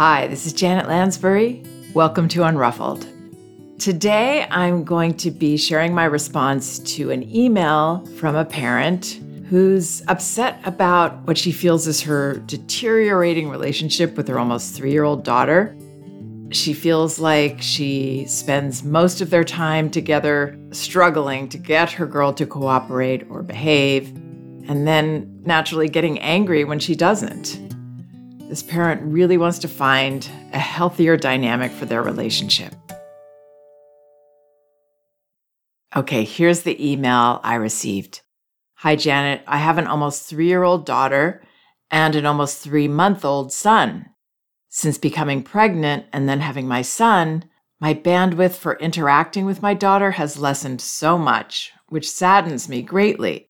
Hi, this is Janet Lansbury. Welcome to Unruffled. Today, I'm going to be sharing my response to an email from a parent who's upset about what she feels is her deteriorating relationship with her almost three year old daughter. She feels like she spends most of their time together struggling to get her girl to cooperate or behave, and then naturally getting angry when she doesn't. This parent really wants to find a healthier dynamic for their relationship. Okay, here's the email I received. Hi, Janet. I have an almost three year old daughter and an almost three month old son. Since becoming pregnant and then having my son, my bandwidth for interacting with my daughter has lessened so much, which saddens me greatly.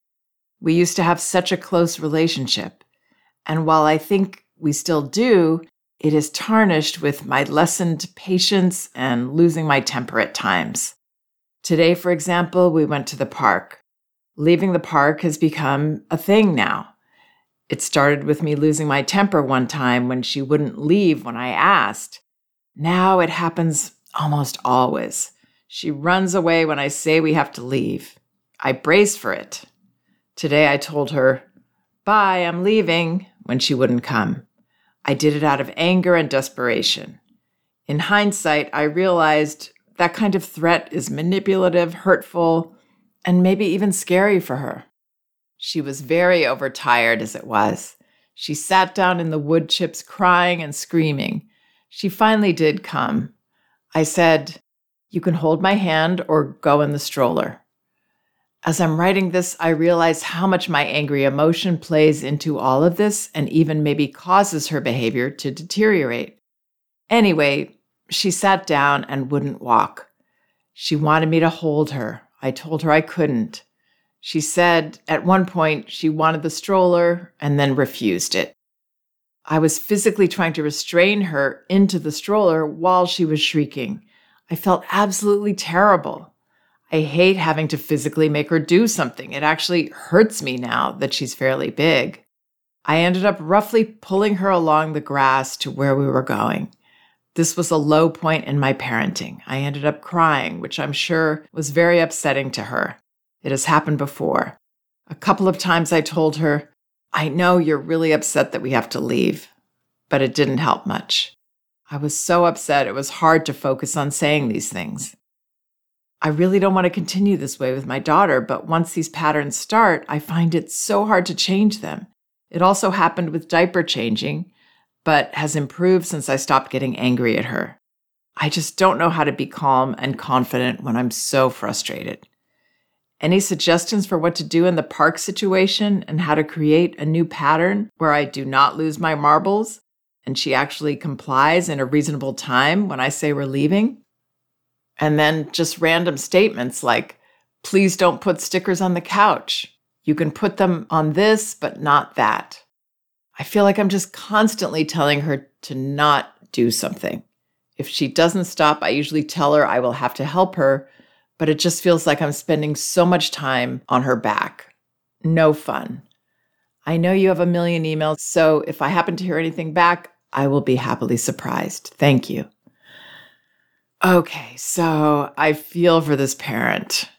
We used to have such a close relationship. And while I think we still do, it is tarnished with my lessened patience and losing my temper at times. Today, for example, we went to the park. Leaving the park has become a thing now. It started with me losing my temper one time when she wouldn't leave when I asked. Now it happens almost always. She runs away when I say we have to leave. I brace for it. Today I told her, Bye, I'm leaving, when she wouldn't come. I did it out of anger and desperation. In hindsight, I realized that kind of threat is manipulative, hurtful, and maybe even scary for her. She was very overtired as it was. She sat down in the wood chips crying and screaming. She finally did come. I said, You can hold my hand or go in the stroller. As I'm writing this, I realize how much my angry emotion plays into all of this and even maybe causes her behavior to deteriorate. Anyway, she sat down and wouldn't walk. She wanted me to hold her. I told her I couldn't. She said at one point she wanted the stroller and then refused it. I was physically trying to restrain her into the stroller while she was shrieking. I felt absolutely terrible. I hate having to physically make her do something. It actually hurts me now that she's fairly big. I ended up roughly pulling her along the grass to where we were going. This was a low point in my parenting. I ended up crying, which I'm sure was very upsetting to her. It has happened before. A couple of times I told her, I know you're really upset that we have to leave, but it didn't help much. I was so upset it was hard to focus on saying these things. I really don't want to continue this way with my daughter, but once these patterns start, I find it so hard to change them. It also happened with diaper changing but has improved since I stopped getting angry at her. I just don't know how to be calm and confident when I'm so frustrated. Any suggestions for what to do in the park situation and how to create a new pattern where I do not lose my marbles and she actually complies in a reasonable time when I say we're leaving? And then just random statements like, please don't put stickers on the couch. You can put them on this, but not that. I feel like I'm just constantly telling her to not do something. If she doesn't stop, I usually tell her I will have to help her, but it just feels like I'm spending so much time on her back. No fun. I know you have a million emails, so if I happen to hear anything back, I will be happily surprised. Thank you. Okay, so I feel for this parent.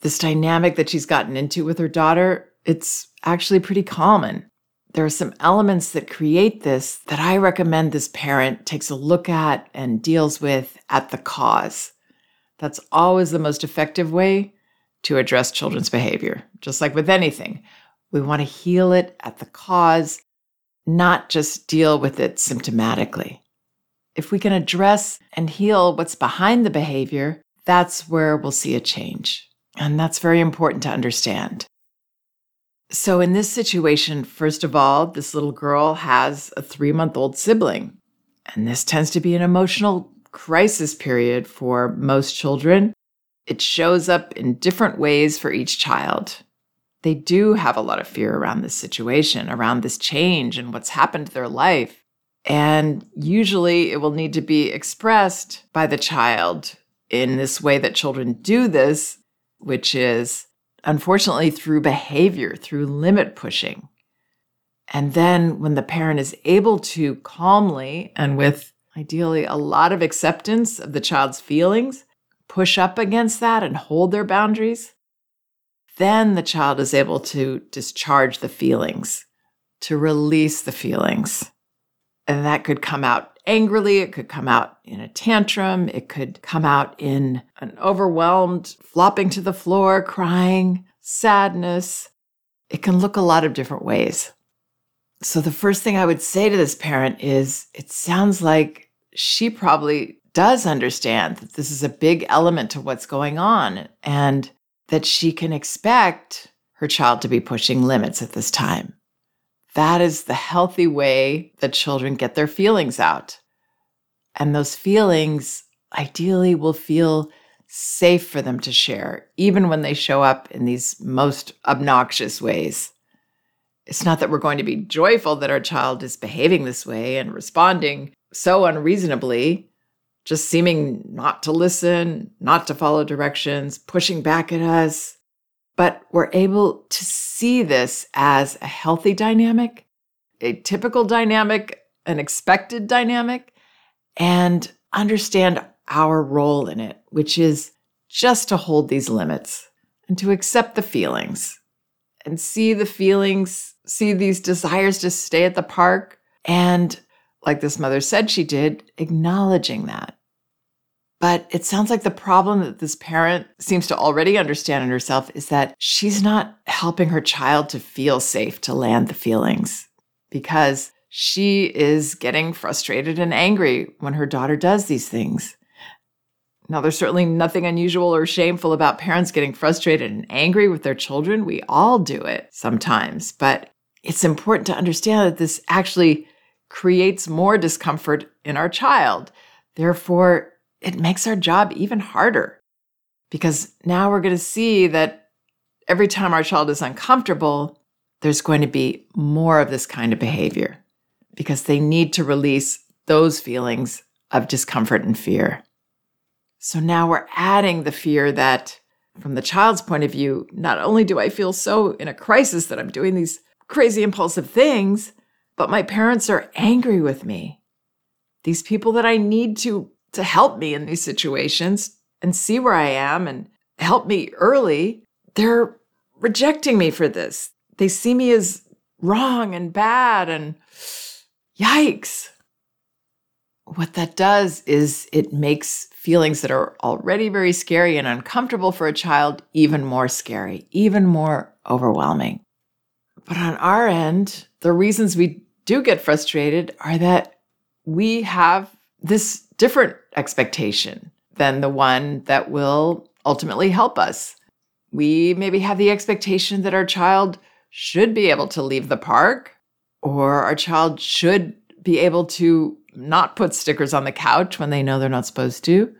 This dynamic that she's gotten into with her daughter, it's actually pretty common there are some elements that create this that I recommend this parent takes a look at and deals with at the cause. That's always the most effective way to address children's behavior. Just like with anything, we want to heal it at the cause, not just deal with it symptomatically. If we can address and heal what's behind the behavior, that's where we'll see a change. And that's very important to understand. So, in this situation, first of all, this little girl has a three month old sibling. And this tends to be an emotional crisis period for most children. It shows up in different ways for each child. They do have a lot of fear around this situation, around this change and what's happened to their life. And usually it will need to be expressed by the child in this way that children do this, which is unfortunately, through behavior, through limit pushing. And then when the parent is able to calmly and with ideally a lot of acceptance of the child's feelings, push up against that and hold their boundaries, then the child is able to discharge the feelings, to release the feelings. And that could come out angrily, it could come out in a tantrum, it could come out in an overwhelmed flopping to the floor, crying, sadness. It can look a lot of different ways. So, the first thing I would say to this parent is it sounds like she probably does understand that this is a big element to what's going on and that she can expect her child to be pushing limits at this time. That is the healthy way that children get their feelings out. And those feelings ideally will feel safe for them to share, even when they show up in these most obnoxious ways. It's not that we're going to be joyful that our child is behaving this way and responding so unreasonably, just seeming not to listen, not to follow directions, pushing back at us. But we're able to see this as a healthy dynamic, a typical dynamic, an expected dynamic, and understand our role in it, which is just to hold these limits and to accept the feelings and see the feelings, see these desires to stay at the park, and like this mother said she did, acknowledging that. But it sounds like the problem that this parent seems to already understand in herself is that she's not helping her child to feel safe to land the feelings because she is getting frustrated and angry when her daughter does these things. Now, there's certainly nothing unusual or shameful about parents getting frustrated and angry with their children. We all do it sometimes, but it's important to understand that this actually creates more discomfort in our child. Therefore, it makes our job even harder because now we're going to see that every time our child is uncomfortable, there's going to be more of this kind of behavior because they need to release those feelings of discomfort and fear. So now we're adding the fear that, from the child's point of view, not only do I feel so in a crisis that I'm doing these crazy impulsive things, but my parents are angry with me. These people that I need to to help me in these situations and see where I am and help me early, they're rejecting me for this. They see me as wrong and bad and yikes. What that does is it makes feelings that are already very scary and uncomfortable for a child even more scary, even more overwhelming. But on our end, the reasons we do get frustrated are that we have this different expectation than the one that will ultimately help us. We maybe have the expectation that our child should be able to leave the park, or our child should be able to not put stickers on the couch when they know they're not supposed to.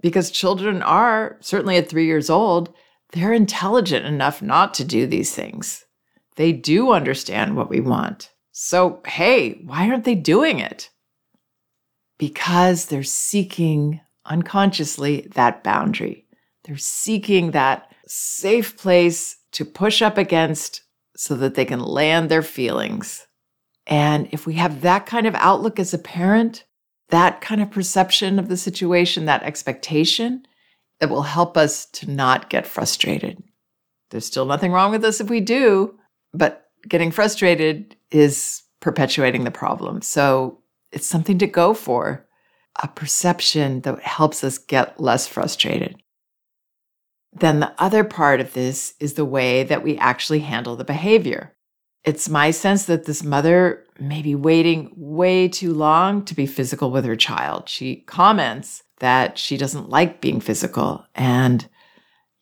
Because children are, certainly at three years old, they're intelligent enough not to do these things. They do understand what we want. So, hey, why aren't they doing it? Because they're seeking unconsciously that boundary. They're seeking that safe place to push up against so that they can land their feelings. And if we have that kind of outlook as a parent, that kind of perception of the situation, that expectation, it will help us to not get frustrated. There's still nothing wrong with us if we do, but getting frustrated is perpetuating the problem. So it's something to go for, a perception that helps us get less frustrated. Then the other part of this is the way that we actually handle the behavior. It's my sense that this mother may be waiting way too long to be physical with her child. She comments that she doesn't like being physical. And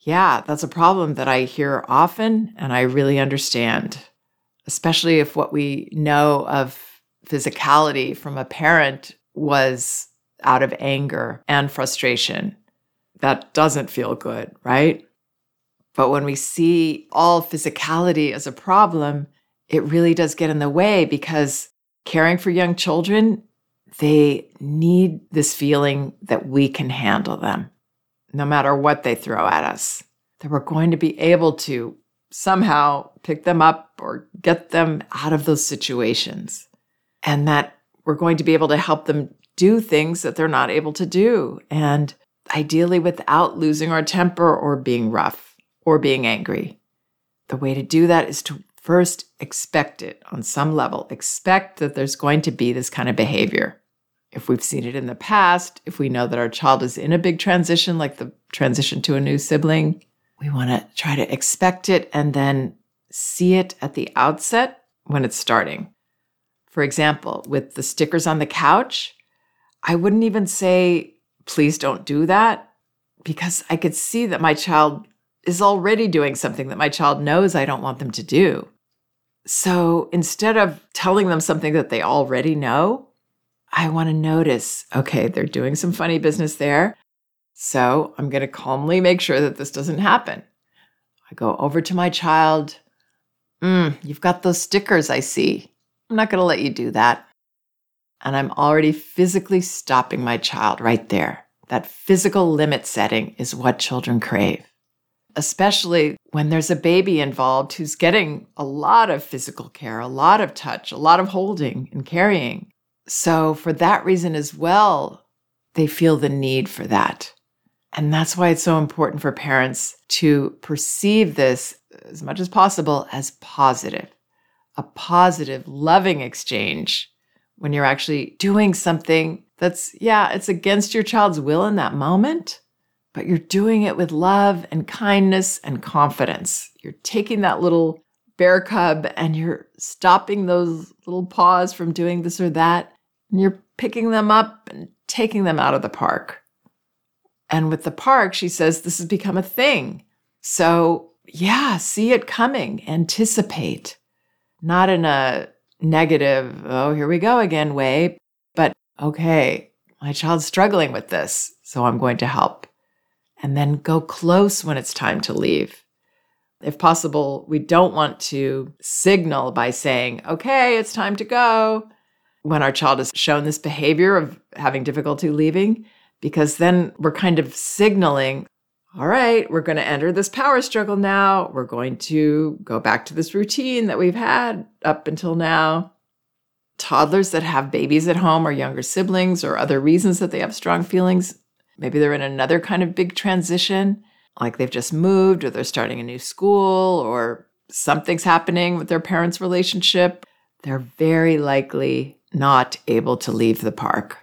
yeah, that's a problem that I hear often and I really understand especially if what we know of physicality from a parent was out of anger and frustration. That doesn't feel good, right? But when we see all physicality as a problem, it really does get in the way because caring for young children, they need this feeling that we can handle them no matter what they throw at us, that we're going to be able to somehow pick them up or get them out of those situations. And that we're going to be able to help them do things that they're not able to do. And ideally without losing our temper or being rough or being angry. The way to do that is to first expect it on some level. Expect that there's going to be this kind of behavior. If we've seen it in the past, if we know that our child is in a big transition, like the transition to a new sibling, we want to try to expect it and then see it at the outset when it's starting. For example, with the stickers on the couch, I wouldn't even say, please don't do that, because I could see that my child is already doing something that my child knows I don't want them to do. So instead of telling them something that they already know, I want to notice okay, they're doing some funny business there. So I'm going to calmly make sure that this doesn't happen. I go over to my child. Mm, you've got those stickers, I see. I'm not going to let you do that. And I'm already physically stopping my child right there. That physical limit setting is what children crave, especially when there's a baby involved who's getting a lot of physical care, a lot of touch, a lot of holding and carrying. So, for that reason as well, they feel the need for that. And that's why it's so important for parents to perceive this as much as possible as positive, a positive, loving exchange when you're actually doing something that's, yeah, it's against your child's will in that moment, but you're doing it with love and kindness and confidence. You're taking that little bear cub and you're stopping those little paws from doing this or that and you're picking them up and taking them out of the park. And with the park, she says this has become a thing. So, yeah, see it coming, anticipate, not in a negative, oh, here we go again way, but okay, my child's struggling with this, so I'm going to help. And then go close when it's time to leave. If possible, we don't want to signal by saying, okay, it's time to go when our child has shown this behavior of having difficulty leaving, because then we're kind of signaling, all right, we're going to enter this power struggle now. We're going to go back to this routine that we've had up until now. Toddlers that have babies at home or younger siblings or other reasons that they have strong feelings, maybe they're in another kind of big transition, like they've just moved or they're starting a new school or something's happening with their parents' relationship. They're very likely not able to leave the park.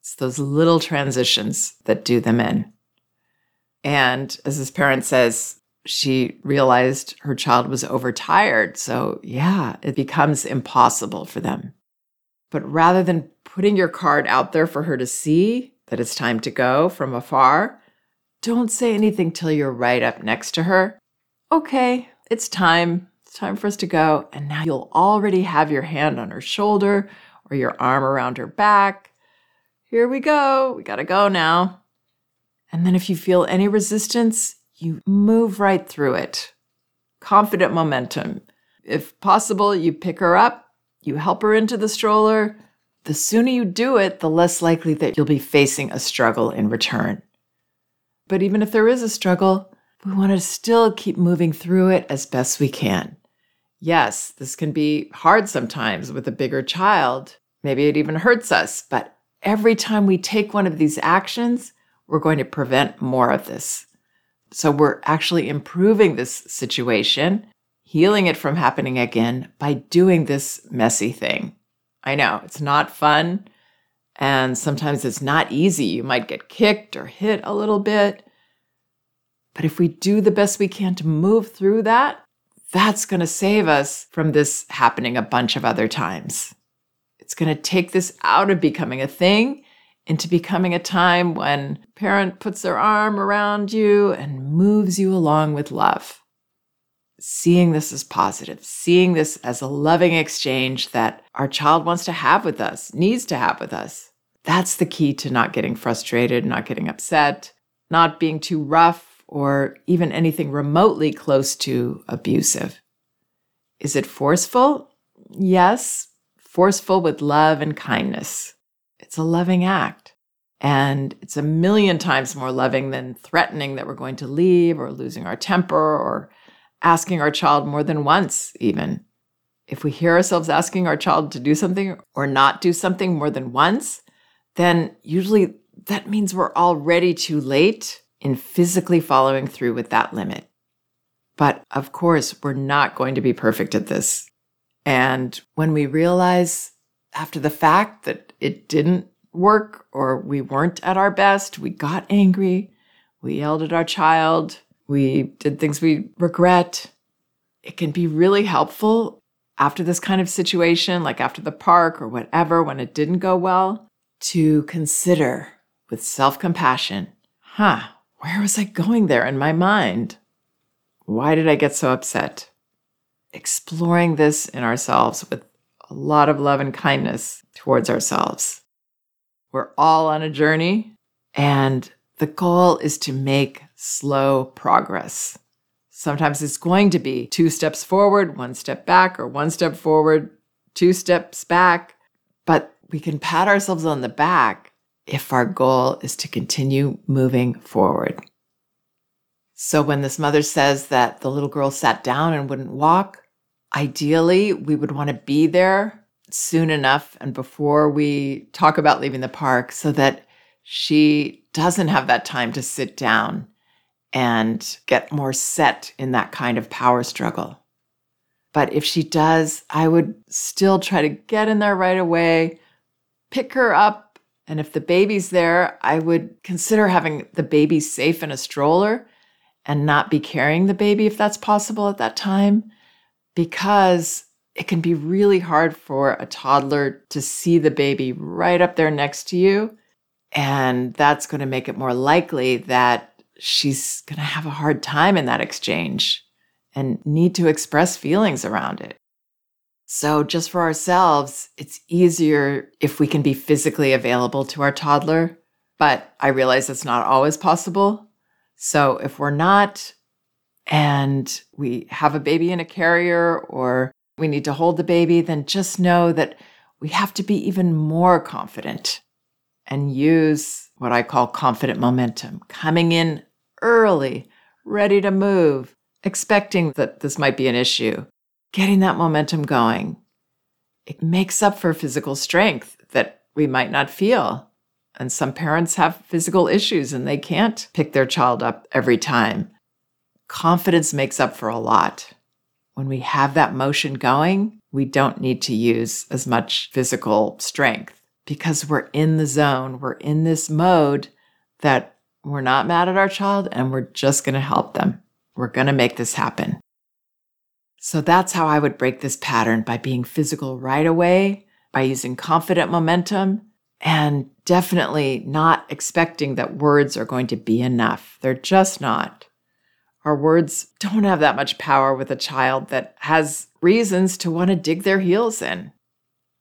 It's those little transitions that do them in. And as this parent says, she realized her child was overtired. So, yeah, it becomes impossible for them. But rather than putting your card out there for her to see that it's time to go from afar, don't say anything till you're right up next to her. Okay, it's time. It's time for us to go. And now you'll already have your hand on her shoulder or your arm around her back. Here we go. We got to go now. And then if you feel any resistance, you move right through it. Confident momentum. If possible, you pick her up, you help her into the stroller. The sooner you do it, the less likely that you'll be facing a struggle in return. But even if there is a struggle, we want to still keep moving through it as best we can. Yes, this can be hard sometimes with a bigger child, Maybe it even hurts us, but every time we take one of these actions, we're going to prevent more of this. So we're actually improving this situation, healing it from happening again by doing this messy thing. I know it's not fun. And sometimes it's not easy. You might get kicked or hit a little bit. But if we do the best we can to move through that, that's going to save us from this happening a bunch of other times. It's going to take this out of becoming a thing into becoming a time when parent puts their arm around you and moves you along with love. Seeing this as positive, seeing this as a loving exchange that our child wants to have with us, needs to have with us. That's the key to not getting frustrated, not getting upset, not being too rough, or even anything remotely close to abusive. Is it forceful? Yes, forceful with love and kindness. It's a loving act. And it's a million times more loving than threatening that we're going to leave or losing our temper or asking our child more than once, even. If we hear ourselves asking our child to do something or not do something more than once, then usually that means we're already too late in physically following through with that limit. But of course, we're not going to be perfect at this. And when we realize after the fact that it didn't work or we weren't at our best, we got angry, we yelled at our child, we did things we regret, it can be really helpful after this kind of situation, like after the park or whatever, when it didn't go well, to consider with self compassion huh, where was I going there in my mind? Why did I get so upset? Exploring this in ourselves with a lot of love and kindness towards ourselves. We're all on a journey, and the goal is to make slow progress. Sometimes it's going to be two steps forward, one step back, or one step forward, two steps back. But we can pat ourselves on the back if our goal is to continue moving forward. So when this mother says that the little girl sat down and wouldn't walk, ideally we would want to be there soon enough and before we talk about leaving the park so that she doesn't have that time to sit down and get more set in that kind of power struggle. But if she does, I would still try to get in there right away, pick her up. And if the baby's there, I would consider having the baby safe in a stroller and not be carrying the baby if that's possible at that time, because it can be really hard for a toddler to see the baby right up there next to you. And that's going to make it more likely that she's going to have a hard time in that exchange and need to express feelings around it. So, just for ourselves, it's easier if we can be physically available to our toddler. But I realize it's not always possible. So if we're not, and we have a baby in a carrier or we need to hold the baby, then just know that we have to be even more confident and use what I call confident momentum, coming in early, ready to move, expecting that this might be an issue, getting that momentum going. It makes up for physical strength that we might not feel. And some parents have physical issues and they can't pick their child up every time. Confidence makes up for a lot. When we have that motion going, we don't need to use as much physical strength because we're in the zone. We're in this mode that we're not mad at our child and we're just going to help them. We're going to make this happen. So that's how I would break this pattern by being physical right away, by using confident momentum, and definitely not expecting that words are going to be enough. They're just not. Our words don't have that much power with a child that has reasons to want to dig their heels in.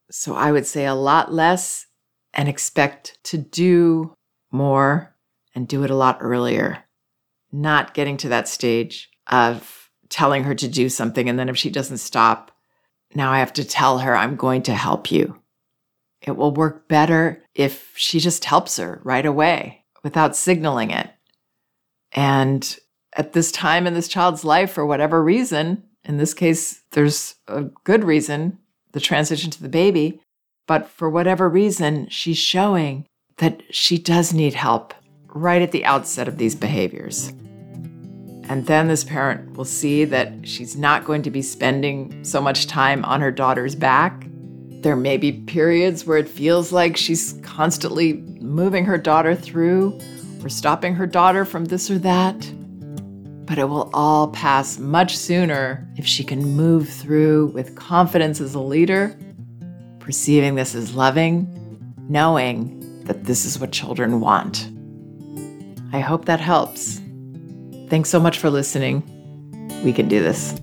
So I would say a lot less and expect to do more and do it a lot earlier. Not getting to that stage of telling her to do something. And then if she doesn't stop, now I have to tell her, I'm going to help you. It will work better if she just helps her right away without signaling it. And at this time in this child's life, for whatever reason, in this case, there's a good reason, the transition to the baby, but for whatever reason, she's showing that she does need help right at the outset of these behaviors. And then this parent will see that she's not going to be spending so much time on her daughter's back there may be periods where it feels like she's constantly moving her daughter through or stopping her daughter from this or that. But it will all pass much sooner if she can move through with confidence as a leader, perceiving this as loving, knowing that this is what children want. I hope that helps. Thanks so much for listening. We can do this.